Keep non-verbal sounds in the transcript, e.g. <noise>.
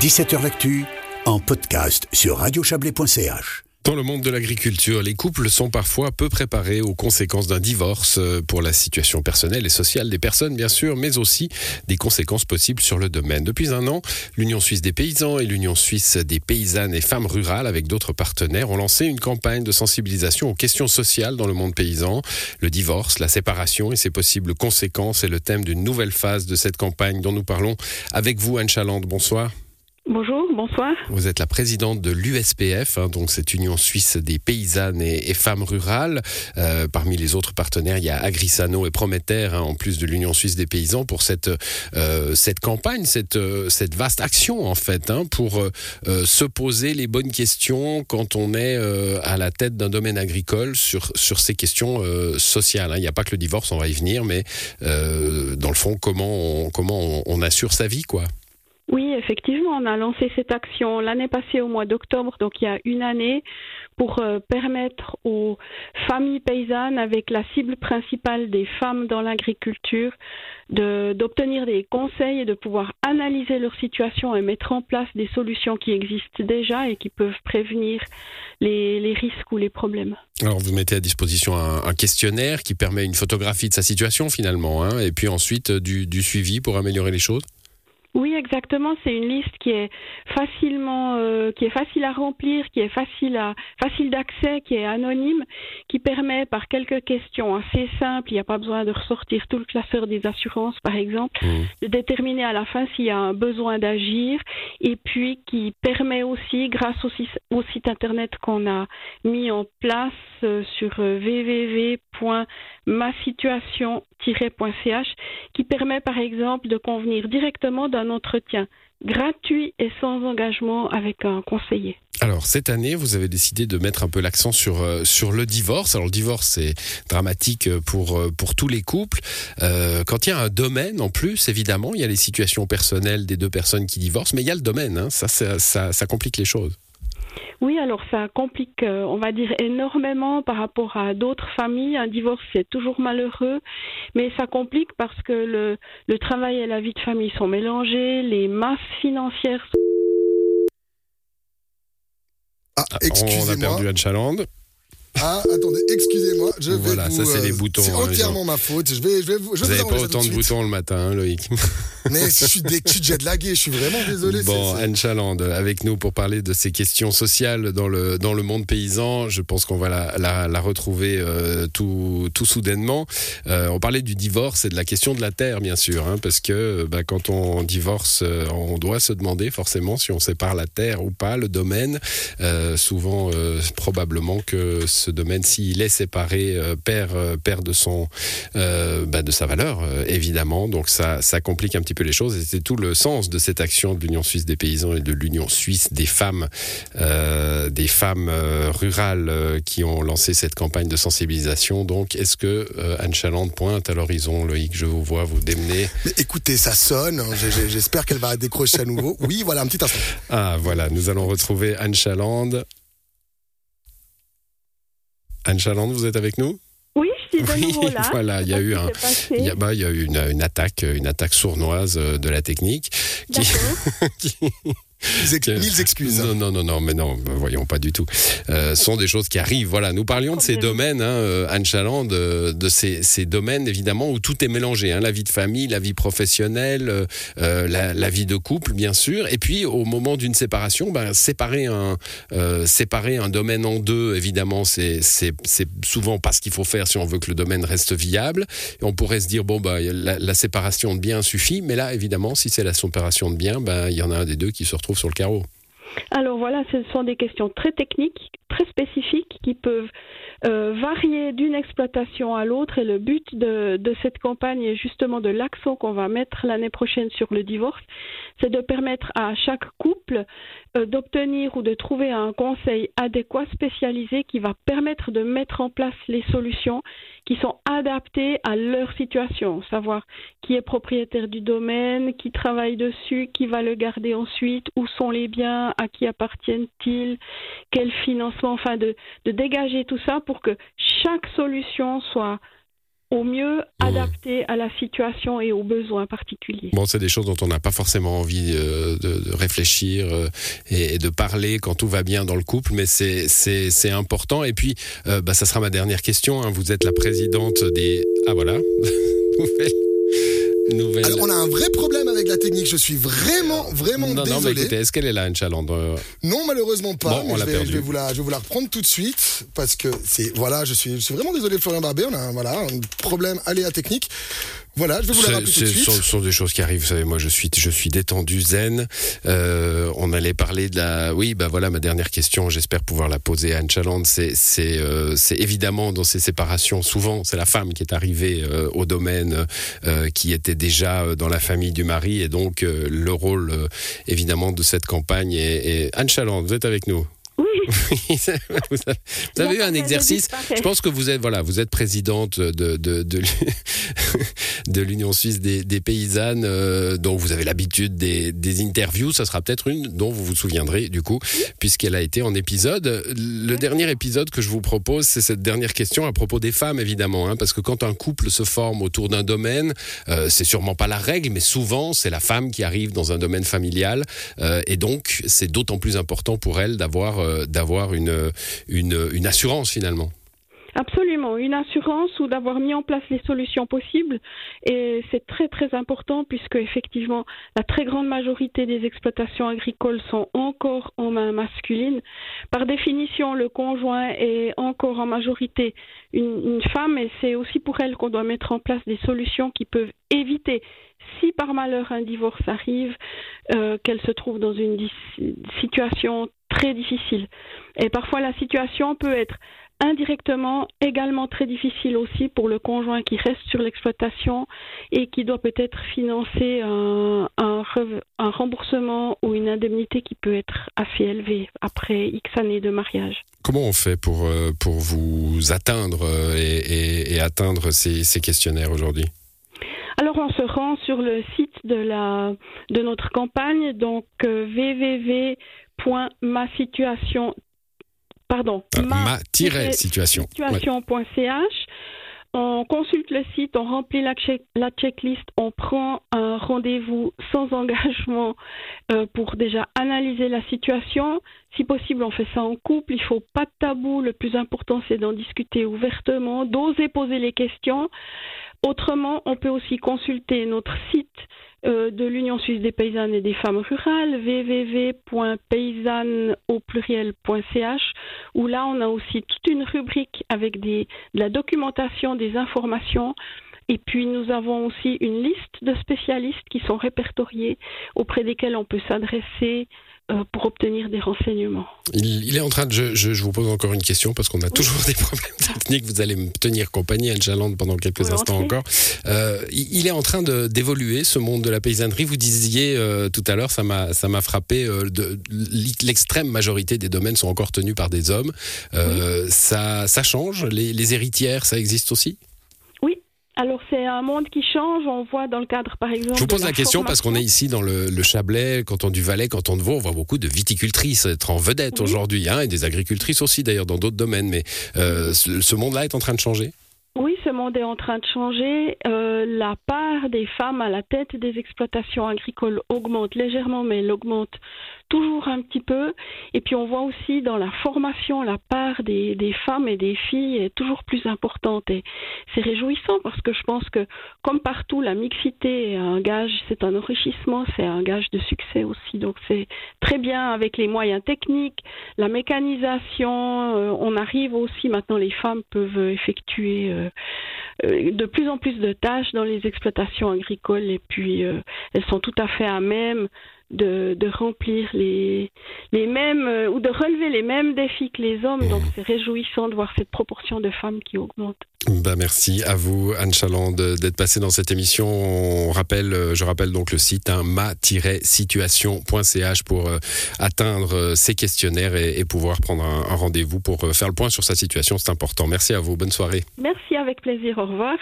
17h L'actu en podcast sur radiochablais.ch. Dans le monde de l'agriculture, les couples sont parfois peu préparés aux conséquences d'un divorce euh, pour la situation personnelle et sociale des personnes, bien sûr, mais aussi des conséquences possibles sur le domaine. Depuis un an, l'Union suisse des paysans et l'Union suisse des paysannes et femmes rurales, avec d'autres partenaires, ont lancé une campagne de sensibilisation aux questions sociales dans le monde paysan. Le divorce, la séparation et ses possibles conséquences est le thème d'une nouvelle phase de cette campagne dont nous parlons avec vous, Anne Chalande. Bonsoir. Bonjour, bonsoir. Vous êtes la présidente de l'USPF, hein, donc cette Union suisse des paysannes et, femmes rurales. Euh, parmi les autres partenaires, il y a Agrisano et Prometer, hein, en plus de l'Union suisse des paysans, pour cette euh, cette campagne, cette euh, cette vaste action en fait, hein, pour se poser les bonnes questions quand on est à la tête d'un domaine agricole sur sur ces questions sociales. Il n'y a pas que le divorce, on va y venir, mais dans le fond, comment on, comment on assure sa vie, quoi. Oui, effectivement, on a lancé cette action l'année passée au mois d'octobre, donc il y a une année, pour euh, permettre aux familles paysannes, avec la cible principale des femmes dans l'agriculture, d'obtenir des conseils et de pouvoir analyser leur situation et mettre en place des solutions qui existent déjà et qui peuvent prévenir les, risques ou les problèmes. Alors vous mettez à disposition un, questionnaire qui permet une photographie de sa situation finalement, hein, et puis ensuite euh, du suivi pour améliorer les choses? Oui, exactement. C'est une liste qui est facilement, euh, qui est facile à remplir, qui est facile à, facile d'accès, qui est anonyme, qui permet par quelques questions assez simples, il n'y a pas besoin de ressortir tout le classeur des assurances, par exemple, mmh. de déterminer à la fin s'il y a un besoin d'agir, et puis qui permet aussi, grâce au, au site internet qu'on a mis en place euh, sur euh, www.masituation-ch, qui permet par exemple de convenir directement d'un entretien gratuit et sans engagement avec un conseiller. Alors cette année, vous avez décidé de mettre un peu l'accent sur euh, sur le divorce. Alors le divorce c'est dramatique pour euh, pour tous les couples. Euh, quand il y a un domaine en plus, évidemment, il y a les situations personnelles des deux personnes qui divorcent, mais il y a le domaine. Hein. ça, ça, ça complique les choses. Oui, alors ça complique, euh, on va dire, énormément par rapport à d'autres familles. Un divorce, c'est toujours malheureux, mais ça complique parce que le, le travail et la vie de famille sont mélangés, les masses financières sont... Ah, excusez-moi. On a perdu Anne Chalande. Ah, attendez, excusez-moi. Je vais voilà, ça c'est les euh, boutons. C'est hein, entièrement ma faute. Je vais, je vais, je vous n'avez pas autant de boutons le matin, hein, Loïc. <laughs> Mais je suis, je suis jet lagué, je suis vraiment désolé. Bon, Anne Chaland, avec nous pour parler de ces questions sociales dans le, dans le monde paysan. Je pense qu'on va la, la, la retrouver euh, tout, tout soudainement. Euh, on parlait du divorce et de la question de la terre, bien sûr, hein, parce que bah, quand on divorce, on doit se demander forcément si on sépare la terre ou pas, le domaine. souvent, probablement que ce domaine, s'il est séparé, euh, perd, euh, perd de son, euh, bah, de sa valeur, évidemment. Donc ça, ça complique un petit peu les choses. Et c'est tout le sens de cette action de l'Union suisse des paysans et de l'Union suisse des femmes, des femmes rurales qui ont lancé cette campagne de sensibilisation. Donc, est-ce que Anne Chalande pointe à l'horizon, Loïc Je vous vois vous démener. écoutez, ça sonne. Hein. J'espère qu'elle va décrocher à nouveau. Oui, voilà, un petit instant. Ah, voilà, nous allons retrouver Anne Chalande. Anne Chalande, vous êtes avec nous? Oui, je suis de nouveau là. Voilà, il y a eu un, il y a, bah, il y a eu une, une, attaque, une attaque sournoise de la technique qui, <laughs> qui, Mille excuses. Non, non, non, non, mais non, bah, voyons pas du tout. Euh, ce sont des choses qui arrivent. Voilà, nous parlions de ces domaines, hein, euh, Anne Chaland, de, ces, ces, domaines évidemment où tout est mélangé, hein, la vie de famille, la vie professionnelle, euh, la, vie de couple, bien sûr, et puis au moment d'une séparation, ben, séparer un séparer un domaine en deux, évidemment, c'est c'est souvent pas ce qu'il faut faire si on veut que le domaine reste viable. Et on pourrait se dire bon bah la, la séparation de biens suffit, mais là évidemment, si c'est la séparation de biens, ben il y en a un des deux qui se retrouve sur le carreau. Alors voilà, ce sont des questions très techniques, très spécifiques qui peuvent euh, varier d'une exploitation à l'autre. Et le but de, cette campagne est justement de l'accent qu'on va mettre l'année prochaine sur le divorce, c'est de permettre à chaque couple d'obtenir ou de trouver un conseil adéquat spécialisé qui va permettre de mettre en place les solutions qui sont adaptées à leur situation, savoir qui est propriétaire du domaine, qui travaille dessus, qui va le garder ensuite, où sont les biens, à qui appartiennent-ils, quel financement, enfin de, de dégager tout ça pour que chaque solution soit au mieux adaptées à la situation et aux besoins particuliers. Bon, c'est des choses dont on n'a pas forcément envie de, de, réfléchir et, de parler quand tout va bien dans le couple, mais c'est important. Et puis, bah, ça sera ma dernière question. Hein. Vous êtes la présidente des... Ah voilà, <laughs> alors, on a un vrai problème avec la technique. Je suis vraiment, vraiment non, désolé. Non, mais écoutez, est-ce qu'elle est là, Inch'Allah Non, malheureusement pas. je, vais, je, vais, vous la, je vais vous la reprendre tout de suite parce que c'est voilà, je suis, je suis vraiment désolé, Florian Barbet. On a un, voilà un problème aléa technique. Voilà, je vais vous la rappeler tout de suite. Ce sont, des choses qui arrivent. Vous savez, moi, je suis, je suis détendu, zen. Euh, on allait parler de la. Oui, bah voilà, ma dernière question. J'espère pouvoir la poser à Anne Chaland. C'est, c'est, euh, c'est évidemment dans ces séparations, souvent, c'est la femme qui est arrivée euh, au domaine, euh, qui était déjà dans la famille du mari, et donc le rôle, évidemment, de cette campagne. Et, Anne Chaland, vous êtes avec nous. <laughs> vous avez, eu un exercice. Je pense que vous êtes, voilà, vous êtes présidente de, de, de, <laughs> l'Union suisse des, des paysannes, euh, donc vous avez l'habitude des, des, interviews. Ça sera peut-être une dont vous vous souviendrez, du coup, puisqu'elle a été en épisode. Le dernier épisode que je vous propose, c'est cette dernière question à propos des femmes, évidemment, hein, parce que quand un couple se forme autour d'un domaine, euh, c'est sûrement pas la règle, mais souvent, c'est la femme qui arrive dans un domaine familial, euh, et donc, c'est d'autant plus important pour elle d'avoir d'avoir une, une, assurance finalement. Absolument, une assurance ou d'avoir mis en place les solutions possibles. Et c'est très très important puisque effectivement la très grande majorité des exploitations agricoles sont encore en main masculine. Par définition, le conjoint est encore en majorité une, femme et c'est aussi pour elle qu'on doit mettre en place des solutions qui peuvent éviter si par malheur un divorce arrive, euh, qu'elle se trouve dans une situation très difficile. Et parfois la situation peut être indirectement également très difficile aussi pour le conjoint qui reste sur l'exploitation et qui doit peut-être financer un, un, remboursement ou une indemnité qui peut être assez élevée après X années de mariage. Comment on fait pour, euh, pour vous atteindre euh, et, et, atteindre ces, ces questionnaires aujourd'hui? Alors on se rend sur le site de la de notre campagne donc euh, www.masituation pardon ah, situation.ch on consulte le site, on remplit la, la checklist, on prend un rendez-vous sans <laughs> engagement euh, pour déjà analyser la situation. Si possible, on fait ça en couple. Il faut pas de tabou. Le plus important, c'est d'en discuter ouvertement, d'oser poser les questions. Autrement, on peut aussi consulter notre site euh, de l'Union suisse des paysannes et des femmes rurales, www.paysannes au pluriel.ch, où là on a aussi toute une rubrique avec des, de la documentation, des informations. Et puis nous avons aussi une liste de spécialistes qui sont répertoriés auprès desquels on peut s'adresser pour obtenir des renseignements. Il, est en train de. Je, vous pose encore une question parce qu'on a toujours <laughs> des problèmes techniques. Vous allez me tenir compagnie, Anne Jalande, pendant quelques instants encore. Euh, il est en train d'évoluer, ce monde de la paysannerie. Vous disiez euh, tout à l'heure, ça m'a frappé, l'extrême majorité des domaines sont encore tenus par des hommes. ça, ça change? Les, les héritières, ça existe aussi? Alors c'est un monde qui change. On voit dans le cadre, par exemple. Je vous pose la, question parce qu'on est ici dans le, Chablais, canton du Valais, canton de Vaud. On voit beaucoup de viticultrices être en vedette aujourd'hui, hein, et des agricultrices aussi d'ailleurs dans d'autres domaines. Mais euh, ce monde-là est en train de changer? Oui, ce monde est en train de changer. Euh, la part des femmes à la tête des exploitations agricoles augmente légèrement, mais elle augmente toujours un petit peu. Et puis on voit aussi dans la formation, la part des, des femmes et des filles est toujours plus importante. Et c'est réjouissant parce que je pense que, comme partout, la mixité est un gage, c'est un enrichissement, c'est un gage de succès aussi. Donc c'est très bien avec les moyens techniques, la mécanisation. Euh, on arrive aussi maintenant, les femmes peuvent effectuer euh, euh, de plus en plus de tâches dans les exploitations agricoles et puis elles sont tout à fait à même de, de remplir les, les mêmes euh, ou de relever les mêmes défis que les hommes. Donc c'est réjouissant de voir cette proportion de femmes qui augmente. Bah merci à vous Anne Chaland d'être passée dans cette émission. On rappelle, euh, je rappelle donc le site hein, ma-situation.ch pour euh, atteindre ces questionnaires et, et pouvoir prendre un, un rendez-vous pour faire le point sur sa situation. C'est important. Merci à vous. Bonne soirée. Merci avec plaisir. Au revoir.